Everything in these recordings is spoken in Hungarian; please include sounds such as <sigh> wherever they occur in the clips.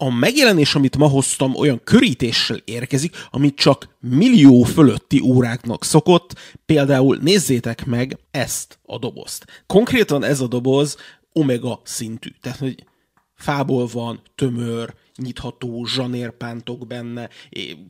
A megjelenés, amit ma hoztam, olyan körítéssel érkezik, amit csak millió fölötti óráknak szokott. Például nézzétek meg ezt a dobozt. Konkrétan ez a doboz omega szintű. Tehát, hogy fából van, tömör, nyitható zsanérpántok benne,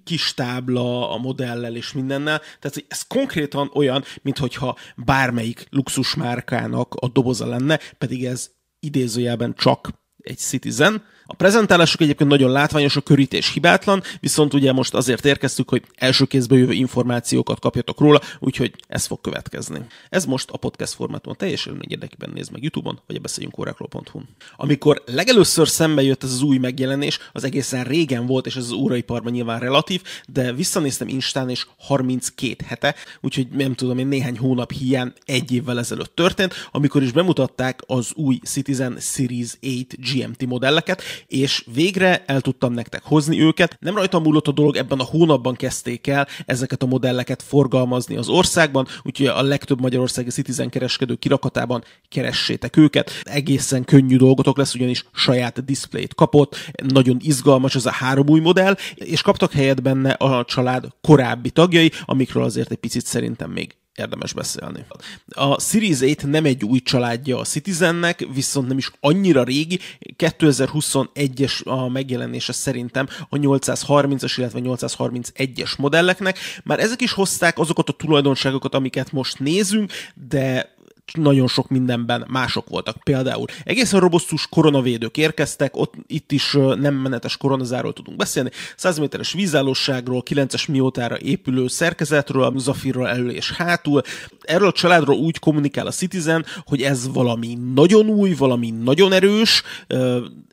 kis tábla a modellel és mindennel. Tehát ez konkrétan olyan, mintha bármelyik luxusmárkának a doboza lenne, pedig ez idézőjelben csak egy Citizen, a prezentálások egyébként nagyon látványos, a körítés hibátlan, viszont ugye most azért érkeztük, hogy első kézből jövő információkat kapjatok róla, úgyhogy ez fog következni. Ez most a podcast formátumon teljesen érdekében néz meg YouTube-on, vagy a beszéljünk órákról.hu. Amikor legelőször szembe jött ez az új megjelenés, az egészen régen volt, és ez az óraiparban nyilván relatív, de visszanéztem Instán, és 32 hete, úgyhogy nem tudom én néhány hónap hiány egy évvel ezelőtt történt, amikor is bemutatták az új Citizen Series 8 GMT modelleket, és végre el tudtam nektek hozni őket. Nem rajtam múlott a dolog, ebben a hónapban kezdték el ezeket a modelleket forgalmazni az országban, úgyhogy a legtöbb magyarországi Citizen kereskedő kirakatában keressétek őket. Egészen könnyű dolgotok lesz, ugyanis saját diszplét kapott, nagyon izgalmas ez a három új modell, és kaptak helyet benne a család korábbi tagjai, amikről azért egy picit szerintem még érdemes beszélni. A Series 8 nem egy új családja a Citizennek, viszont nem is annyira régi. 2021-es a megjelenése szerintem a 830-as, illetve 831-es modelleknek. Már ezek is hozták azokat a tulajdonságokat, amiket most nézünk, de nagyon sok mindenben mások voltak. Például egészen robosztus koronavédők érkeztek, ott itt is nem menetes koronazáról tudunk beszélni, 100 méteres vízállóságról, 9-es miótára épülő szerkezetről, a Zafirról elő és hátul. Erről a családról úgy kommunikál a Citizen, hogy ez valami nagyon új, valami nagyon erős,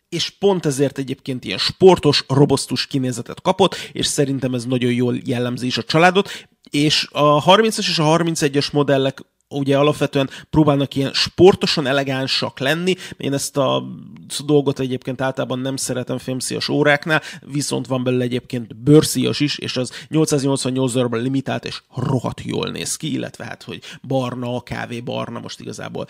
és pont ezért egyébként ilyen sportos, robosztus kinézetet kapott, és szerintem ez nagyon jól jellemzi is a családot, és a 30-as és a 31-es modellek ugye alapvetően próbálnak ilyen sportosan elegánsak lenni. Én ezt a dolgot egyébként általában nem szeretem fémszíjas óráknál, viszont van belőle egyébként bőrszíjas is, és az 888 darabra limitált, és rohadt jól néz ki, illetve hát, hogy barna, kávé barna, most igazából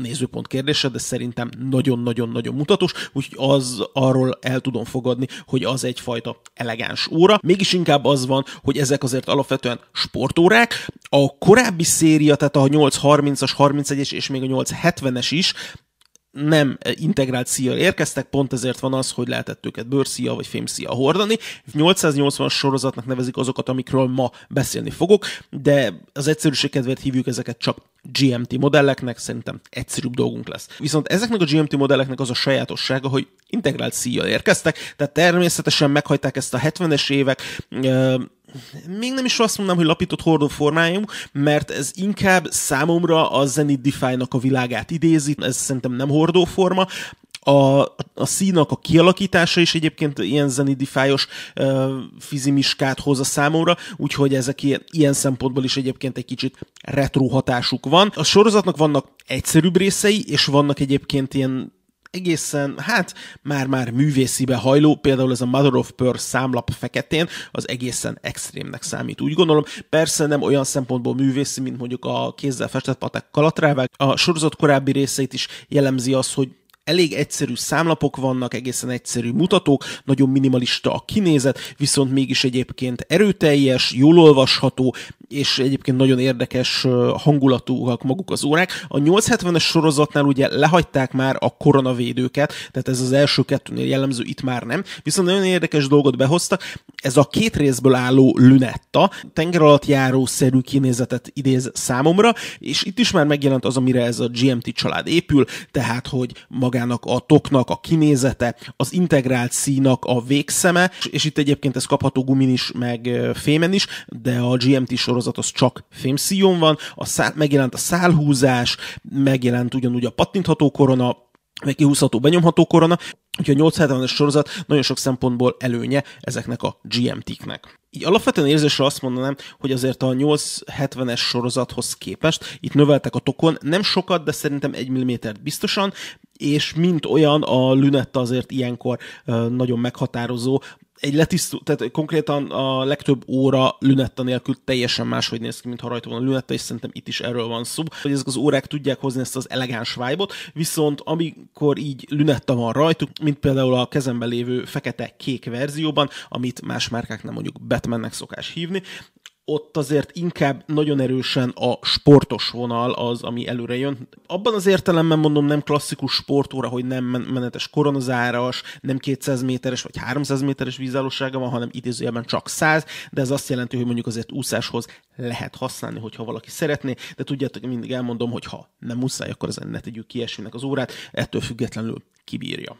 nézőpont kérdése, de szerintem nagyon-nagyon-nagyon mutatós, úgyhogy az arról el tudom fogadni, hogy az egyfajta elegáns óra. Mégis inkább az van, hogy ezek azért alapvetően sportórák. A korábbi széria, tehát a 830-as, 31-es és még a 870-es is nem integrált szíjjal érkeztek, pont ezért van az, hogy lehetett őket bőrszíja vagy fémszíja hordani. 880-as sorozatnak nevezik azokat, amikről ma beszélni fogok, de az egyszerűség kedvéért hívjuk ezeket csak GMT modelleknek, szerintem egyszerűbb dolgunk lesz. Viszont ezeknek a GMT modelleknek az a sajátossága, hogy integrált szíjjal érkeztek, tehát természetesen meghagyták ezt a 70-es évek, még nem is azt mondom, hogy lapított hordó formájú, mert ez inkább számomra a Zenith Defy-nak a világát idézi, ez szerintem nem hordó forma, a, a színak a kialakítása is egyébként ilyen zenidifájos uh, fizimiskát hoz a számomra, úgyhogy ezek ilyen, ilyen szempontból is egyébként egy kicsit retro hatásuk van. A sorozatnak vannak egyszerűbb részei, és vannak egyébként ilyen egészen, hát már-már művészibe hajló, például ez a Mother of Pearl számlap feketén, az egészen extrémnek számít. Úgy gondolom, persze nem olyan szempontból művészi, mint mondjuk a kézzel festett patek kalatrávák. A sorozat korábbi részeit is jellemzi az, hogy elég egyszerű számlapok vannak, egészen egyszerű mutatók, nagyon minimalista a kinézet, viszont mégis egyébként erőteljes, jól olvasható, és egyébként nagyon érdekes hangulatúak maguk az órák. A 870-es sorozatnál ugye lehagyták már a koronavédőket, tehát ez az első kettőnél jellemző, itt már nem. Viszont nagyon érdekes dolgot behoztak, ez a két részből álló lünetta, tenger alatt járó szerű kinézetet idéz számomra, és itt is már megjelent az, amire ez a GMT család épül, tehát hogy magának a toknak a kinézete, az integrált színak a végszeme, és itt egyébként ez kapható gumin is, meg fémen is, de a GMT sorozat sorozat az csak fémszíjon van, a szál, megjelent a szálhúzás, megjelent ugyanúgy a pattintható korona, meg kihúzható, benyomható korona, úgyhogy a 870-es sorozat nagyon sok szempontból előnye ezeknek a GMT-knek. Így alapvetően érzésre azt mondanám, hogy azért a 870-es sorozathoz képest itt növeltek a tokon, nem sokat, de szerintem 1 mm biztosan, és mint olyan a Lunetta azért ilyenkor nagyon meghatározó, egy letisztú, tehát konkrétan a legtöbb óra lünetta nélkül teljesen máshogy néz ki, mint ha rajta van a lünetta, és szerintem itt is erről van szó, hogy ezek az órák tudják hozni ezt az elegáns vibe viszont amikor így lünetta van rajtuk, mint például a kezemben lévő fekete-kék verzióban, amit más márkák nem mondjuk Batmannek szokás hívni, ott azért inkább nagyon erősen a sportos vonal az, ami előre jön. Abban az értelemben mondom nem klasszikus sportóra, hogy nem menetes koronazáras, nem 200 méteres vagy 300 méteres vízállósága van, hanem idézőjelben csak 100, de ez azt jelenti, hogy mondjuk azért úszáshoz lehet használni, hogyha valaki szeretné, de tudjátok, mindig elmondom, hogy ha nem muszáj, akkor ezen ne tegyük kiesőnek az órát, ettől függetlenül kibírja.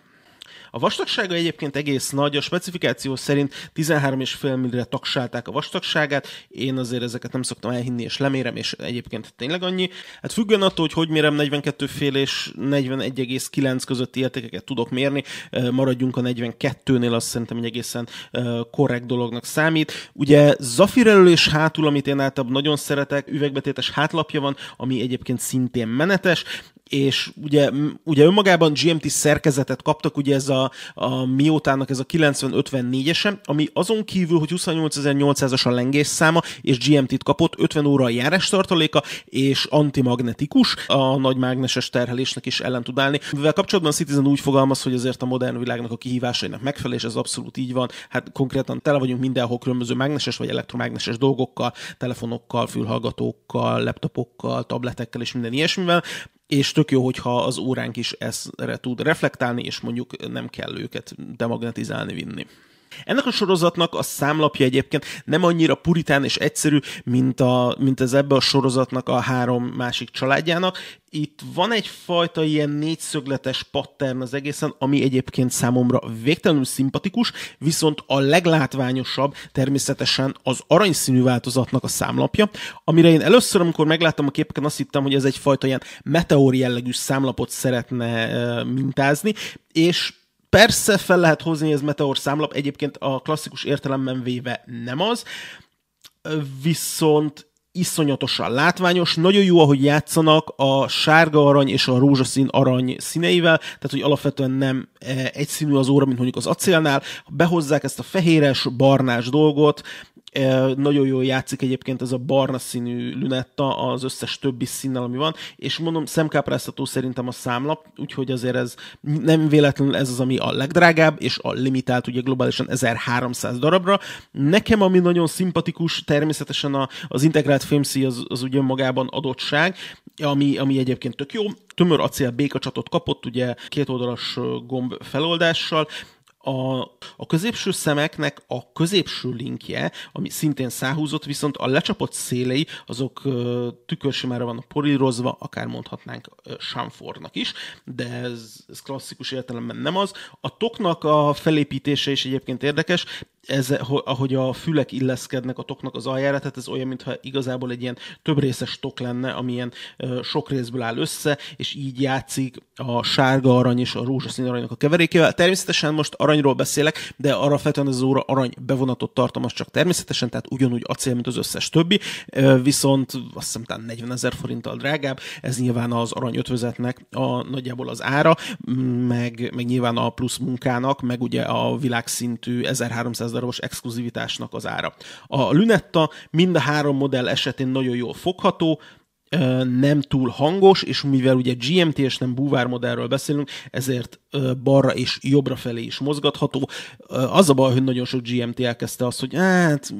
A vastagsága egyébként egész nagy, a specifikáció szerint 13,5 mm-re taksálták a vastagságát, én azért ezeket nem szoktam elhinni, és lemérem, és egyébként tényleg annyi. Hát függően attól, hogy hogy mérem 42 fél és 41,9 közötti értékeket tudok mérni, maradjunk a 42-nél, azt szerintem egy egészen korrekt dolognak számít. Ugye zafirelő és hátul, amit én általában nagyon szeretek, üvegbetétes hátlapja van, ami egyébként szintén menetes, és ugye, ugye önmagában GMT szerkezetet kaptak, ugye ez a, a Miótának ez a 90-54-ese, ami azon kívül, hogy 28.800-as a lengés száma, és GMT-t kapott, 50 óra a járás tartaléka, és antimagnetikus, a nagy mágneses terhelésnek is ellen tud állni. Mivel kapcsolatban Citizen úgy fogalmaz, hogy azért a modern világnak a kihívásainak megfelel, és ez abszolút így van. Hát konkrétan tele vagyunk mindenhol különböző mágneses vagy elektromágneses dolgokkal, telefonokkal, fülhallgatókkal, laptopokkal, tabletekkel és minden ilyesmivel és tök jó, hogyha az óránk is ezre tud reflektálni, és mondjuk nem kell őket demagnetizálni, vinni. Ennek a sorozatnak a számlapja egyébként nem annyira puritán és egyszerű, mint, a, mint az ebbe a sorozatnak a három másik családjának. Itt van egyfajta ilyen négyszögletes pattern az egészen, ami egyébként számomra végtelenül szimpatikus, viszont a leglátványosabb természetesen az aranyszínű változatnak a számlapja, amire én először, amikor megláttam a képeken, azt hittem, hogy ez egyfajta ilyen meteor jellegű számlapot szeretne mintázni, és Persze fel lehet hozni, ez Meteor számlap, egyébként a klasszikus értelemben véve nem az, viszont iszonyatosan látványos, nagyon jó, ahogy játszanak a sárga arany és a rózsaszín arany színeivel, tehát hogy alapvetően nem e, egyszínű az óra, mint mondjuk az acélnál, behozzák ezt a fehéres, barnás dolgot, nagyon jól játszik egyébként ez a barna színű lünetta az összes többi színnel, ami van, és mondom, szemkápráztató szerintem a számlap, úgyhogy azért ez nem véletlenül ez az, ami a legdrágább, és a limitált ugye globálisan 1300 darabra. Nekem, ami nagyon szimpatikus, természetesen a, az integrált fémszí az, az ugye magában adottság, ami, ami egyébként tök jó. Tömör acél békacsatot kapott, ugye két oldalas gomb feloldással, a, a középső szemeknek a középső linkje, ami szintén száhúzott, viszont a lecsapott szélei, azok tükörsimára van polírozva, akár mondhatnánk Sanfornak is, de ez, ez klasszikus értelemben nem az. A toknak a felépítése is egyébként érdekes, ez, ahogy a fülek illeszkednek a toknak az aljára, tehát ez olyan, mintha igazából egy ilyen több részes tok lenne, ami ilyen sok részből áll össze, és így játszik a sárga arany és a rózsaszín aranynak a keverékével. Természetesen most aranyról beszélek, de arra feltétlenül az óra arany bevonatot tartalmaz csak természetesen, tehát ugyanúgy acél, mint az összes többi, viszont azt hiszem talán 40 ezer forinttal drágább, ez nyilván az arany ötvözetnek a nagyjából az ára, meg, meg nyilván a plusz munkának, meg ugye a világszintű 1300 darabos exkluzivitásnak az ára. A Lunetta mind a három modell esetén nagyon jól fogható, nem túl hangos, és mivel ugye GMT és nem búvár modellről beszélünk, ezért balra és jobbra felé is mozgatható. Az a baj, hogy nagyon sok GMT elkezdte azt, hogy hát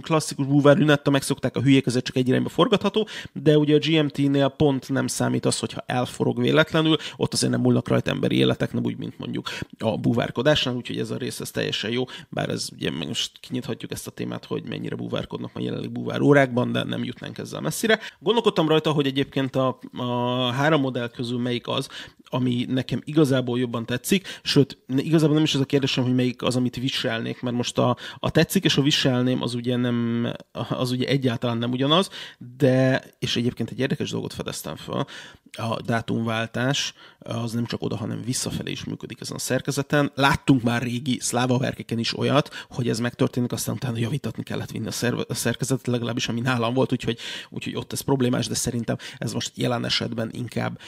klasszikus búvár lünetta, megszokták a hülyék, ezért csak egy irányba forgatható, de ugye a GMT-nél pont nem számít az, hogyha elforog véletlenül, ott azért nem múlnak rajta emberi életek, nem úgy, mint mondjuk a búvárkodásnál, úgyhogy ez a rész ez teljesen jó, bár ez ugye most kinyithatjuk ezt a témát, hogy mennyire búvárkodnak a jelenleg búvár órákban, de nem jutnánk ezzel messzire. Gondolkodtam rajta, hogy egyébként a, a három modell közül melyik az, ami nekem igazából jobban tetszik, sőt, igazából nem is ez a kérdésem, hogy melyik az, amit viselnék, mert most a, a tetszik és a viselném az ugye nem, az ugye egyáltalán nem ugyanaz, de, és egyébként egy érdekes dolgot fedeztem fel, a dátumváltás az nem csak oda, hanem visszafelé is működik ezen a szerkezeten. Láttunk már régi szláva verkeken is olyat, hogy ez megtörténik, aztán utána javítatni kellett vinni a, szerve, a szerkezetet, legalábbis ami nálam volt, úgyhogy, úgyhogy ott ez problémás, de szerintem ez most jelen esetben inkább,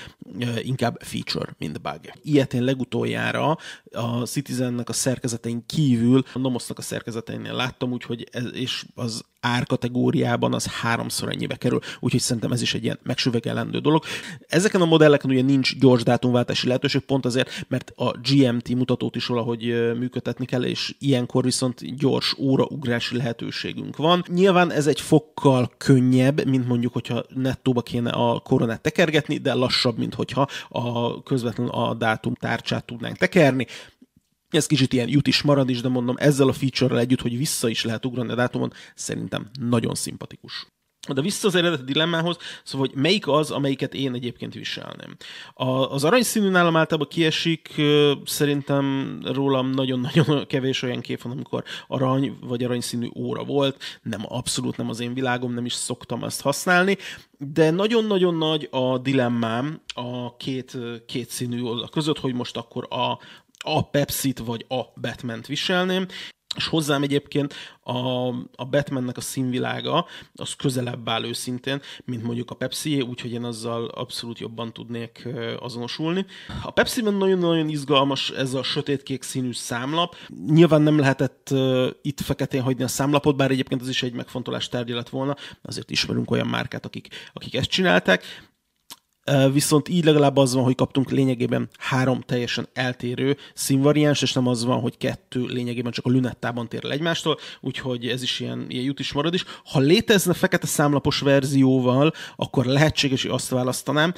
inkább feature, mint bug. Ilyet én legutoljára a Citizennek a szerkezetein kívül a Nomosnak a szerkezeteinél láttam, úgyhogy ez, és az árkategóriában az háromszor ennyibe kerül, úgyhogy szerintem ez is egy ilyen megsüvegelendő dolog. Ezeken a modelleken ugye nincs gyors dátumváltási lehetőség, pont azért, mert a GMT mutatót is valahogy működtetni kell, és ilyenkor viszont gyors óraugrási lehetőségünk van. Nyilván ez egy fokkal könnyebb, mint mondjuk, hogyha nettóba kéne a koronát tekergetni, de lassabb, mint hogyha a közvetlenül a dátum tárcsát tudnánk tekerni. Ez kicsit ilyen jut is marad is, de mondom, ezzel a feature-rel együtt, hogy vissza is lehet ugrani a dátumon, szerintem nagyon szimpatikus. De vissza az eredeti dilemmához, szóval, hogy melyik az, amelyiket én egyébként viselném. A, az aranyszínű nálam általában kiesik, szerintem rólam nagyon-nagyon <laughs> kevés olyan kép van, amikor arany vagy aranyszínű óra volt. Nem, abszolút nem az én világom, nem is szoktam ezt használni, de nagyon-nagyon nagy a dilemmám a két, két színű oldal között, hogy most akkor a, a Pepsi-t vagy a Batman-t viselném, és hozzám egyébként a, a Batmannek a színvilága az közelebb áll őszintén, mint mondjuk a pepsi úgyhogy én azzal abszolút jobban tudnék azonosulni. A Pepsi-ben nagyon-nagyon izgalmas ez a sötétkék színű számlap. Nyilván nem lehetett uh, itt feketén hagyni a számlapot, bár egyébként az is egy megfontolás tárgya lett volna, azért ismerünk olyan márkát, akik, akik ezt csinálták viszont így legalább az van, hogy kaptunk lényegében három teljesen eltérő színvariáns, és nem az van, hogy kettő lényegében csak a lünettában tér el egymástól, úgyhogy ez is ilyen, ilyen jut is marad is. Ha létezne fekete számlapos verzióval, akkor lehetséges, hogy azt választanám,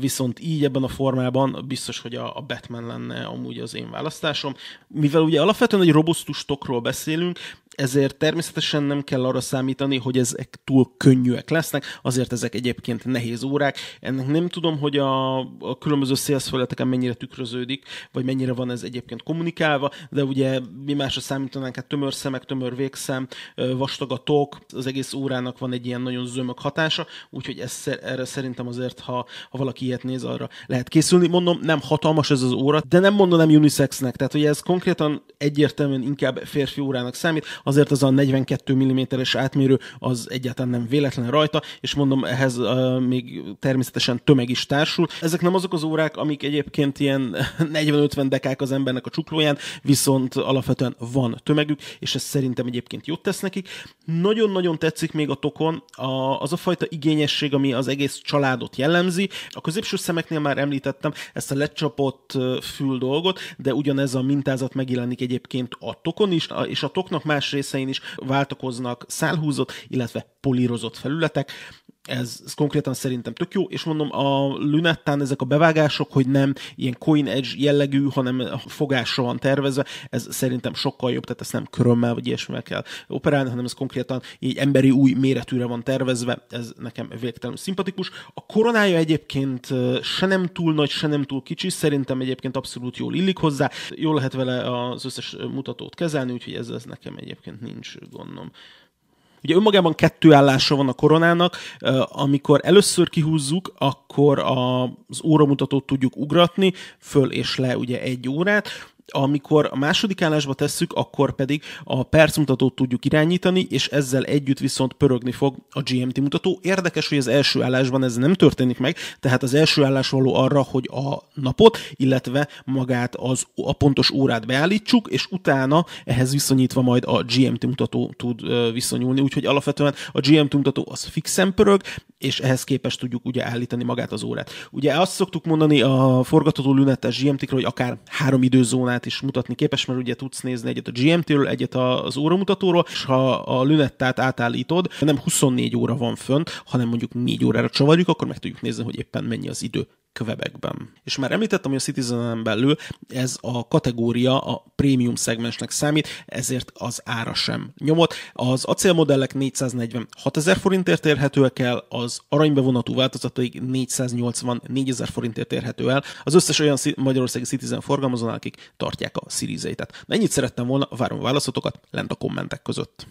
viszont így ebben a formában biztos, hogy a, a Batman lenne amúgy az én választásom. Mivel ugye alapvetően egy robusztus tokról beszélünk, ezért természetesen nem kell arra számítani, hogy ezek túl könnyűek lesznek, azért ezek egyébként nehéz órák. Ennek nem tudom, hogy a, a különböző szélszfelületeken mennyire tükröződik, vagy mennyire van ez egyébként kommunikálva, de ugye mi másra számítanánk, hát tömör szemek, tömör végszem, vastag a tok, az egész órának van egy ilyen nagyon zömök hatása, úgyhogy ez, erre szerintem azért, ha, ha valaki ilyet néz, arra lehet készülni. Mondom, nem hatalmas ez az óra, de nem mondanám unisexnek, tehát hogy ez konkrétan egyértelműen inkább férfi órának számít, azért az a 42 mm-es átmérő az egyáltalán nem véletlen rajta, és mondom, ehhez uh, még természetesen tömeg is társul. Ezek nem azok az órák, amik egyébként ilyen <laughs> 40-50 dekák az embernek a csuklóján, viszont alapvetően van tömegük, és ez szerintem egyébként jót tesz nekik. Nagyon-nagyon tetszik még a tokon a, az a fajta igényesség, ami az egész családot jellemzi. A középső szemeknél már említettem ezt a lecsapott fül dolgot, de ugyanez a mintázat megjelenik egyébként a tokon is, és a toknak más részein is váltakoznak szálhúzott, illetve polírozott felületek ez, ez konkrétan szerintem tök jó, és mondom, a Lunettán ezek a bevágások, hogy nem ilyen coin edge jellegű, hanem fogásra van tervezve, ez szerintem sokkal jobb, tehát ezt nem körömmel vagy ilyesmivel kell operálni, hanem ez konkrétan egy emberi új méretűre van tervezve, ez nekem végtelenül szimpatikus. A koronája egyébként se nem túl nagy, se nem túl kicsi, szerintem egyébként abszolút jól illik hozzá, jól lehet vele az összes mutatót kezelni, úgyhogy ez, ez nekem egyébként nincs gondom. Ugye önmagában kettő állása van a koronának, amikor először kihúzzuk, akkor az óramutatót tudjuk ugratni, föl és le ugye egy órát, amikor a második állásba tesszük, akkor pedig a percmutatót tudjuk irányítani, és ezzel együtt viszont pörögni fog a GMT mutató. Érdekes, hogy az első állásban ez nem történik meg, tehát az első állás való arra, hogy a napot, illetve magát az, a pontos órát beállítsuk, és utána ehhez viszonyítva majd a GMT mutató tud viszonyulni, úgyhogy alapvetően a GMT mutató az fixen pörög, és ehhez képest tudjuk ugye állítani magát az órát. Ugye azt szoktuk mondani a forgatható lünetes GMT-kről, hogy akár három időzónát is mutatni képes, mert ugye tudsz nézni egyet a GMT-ről, egyet az óramutatóról, és ha a lünettát átállítod, nem 24 óra van fönt, hanem mondjuk 4 órára csavarjuk, akkor meg tudjuk nézni, hogy éppen mennyi az idő Quebecben. És már említettem, hogy a Citizen belül ez a kategória a prémium szegmensnek számít, ezért az ára sem nyomott. Az acélmodellek 446 ezer forintért érhetőek el, az aranybevonatú változataig 484 ezer forintért érhető el. Az összes olyan magyarországi Citizen forgalmazónál, akik tartják a Series 8-et. Ennyit szerettem volna, várom a válaszotokat lent a kommentek között.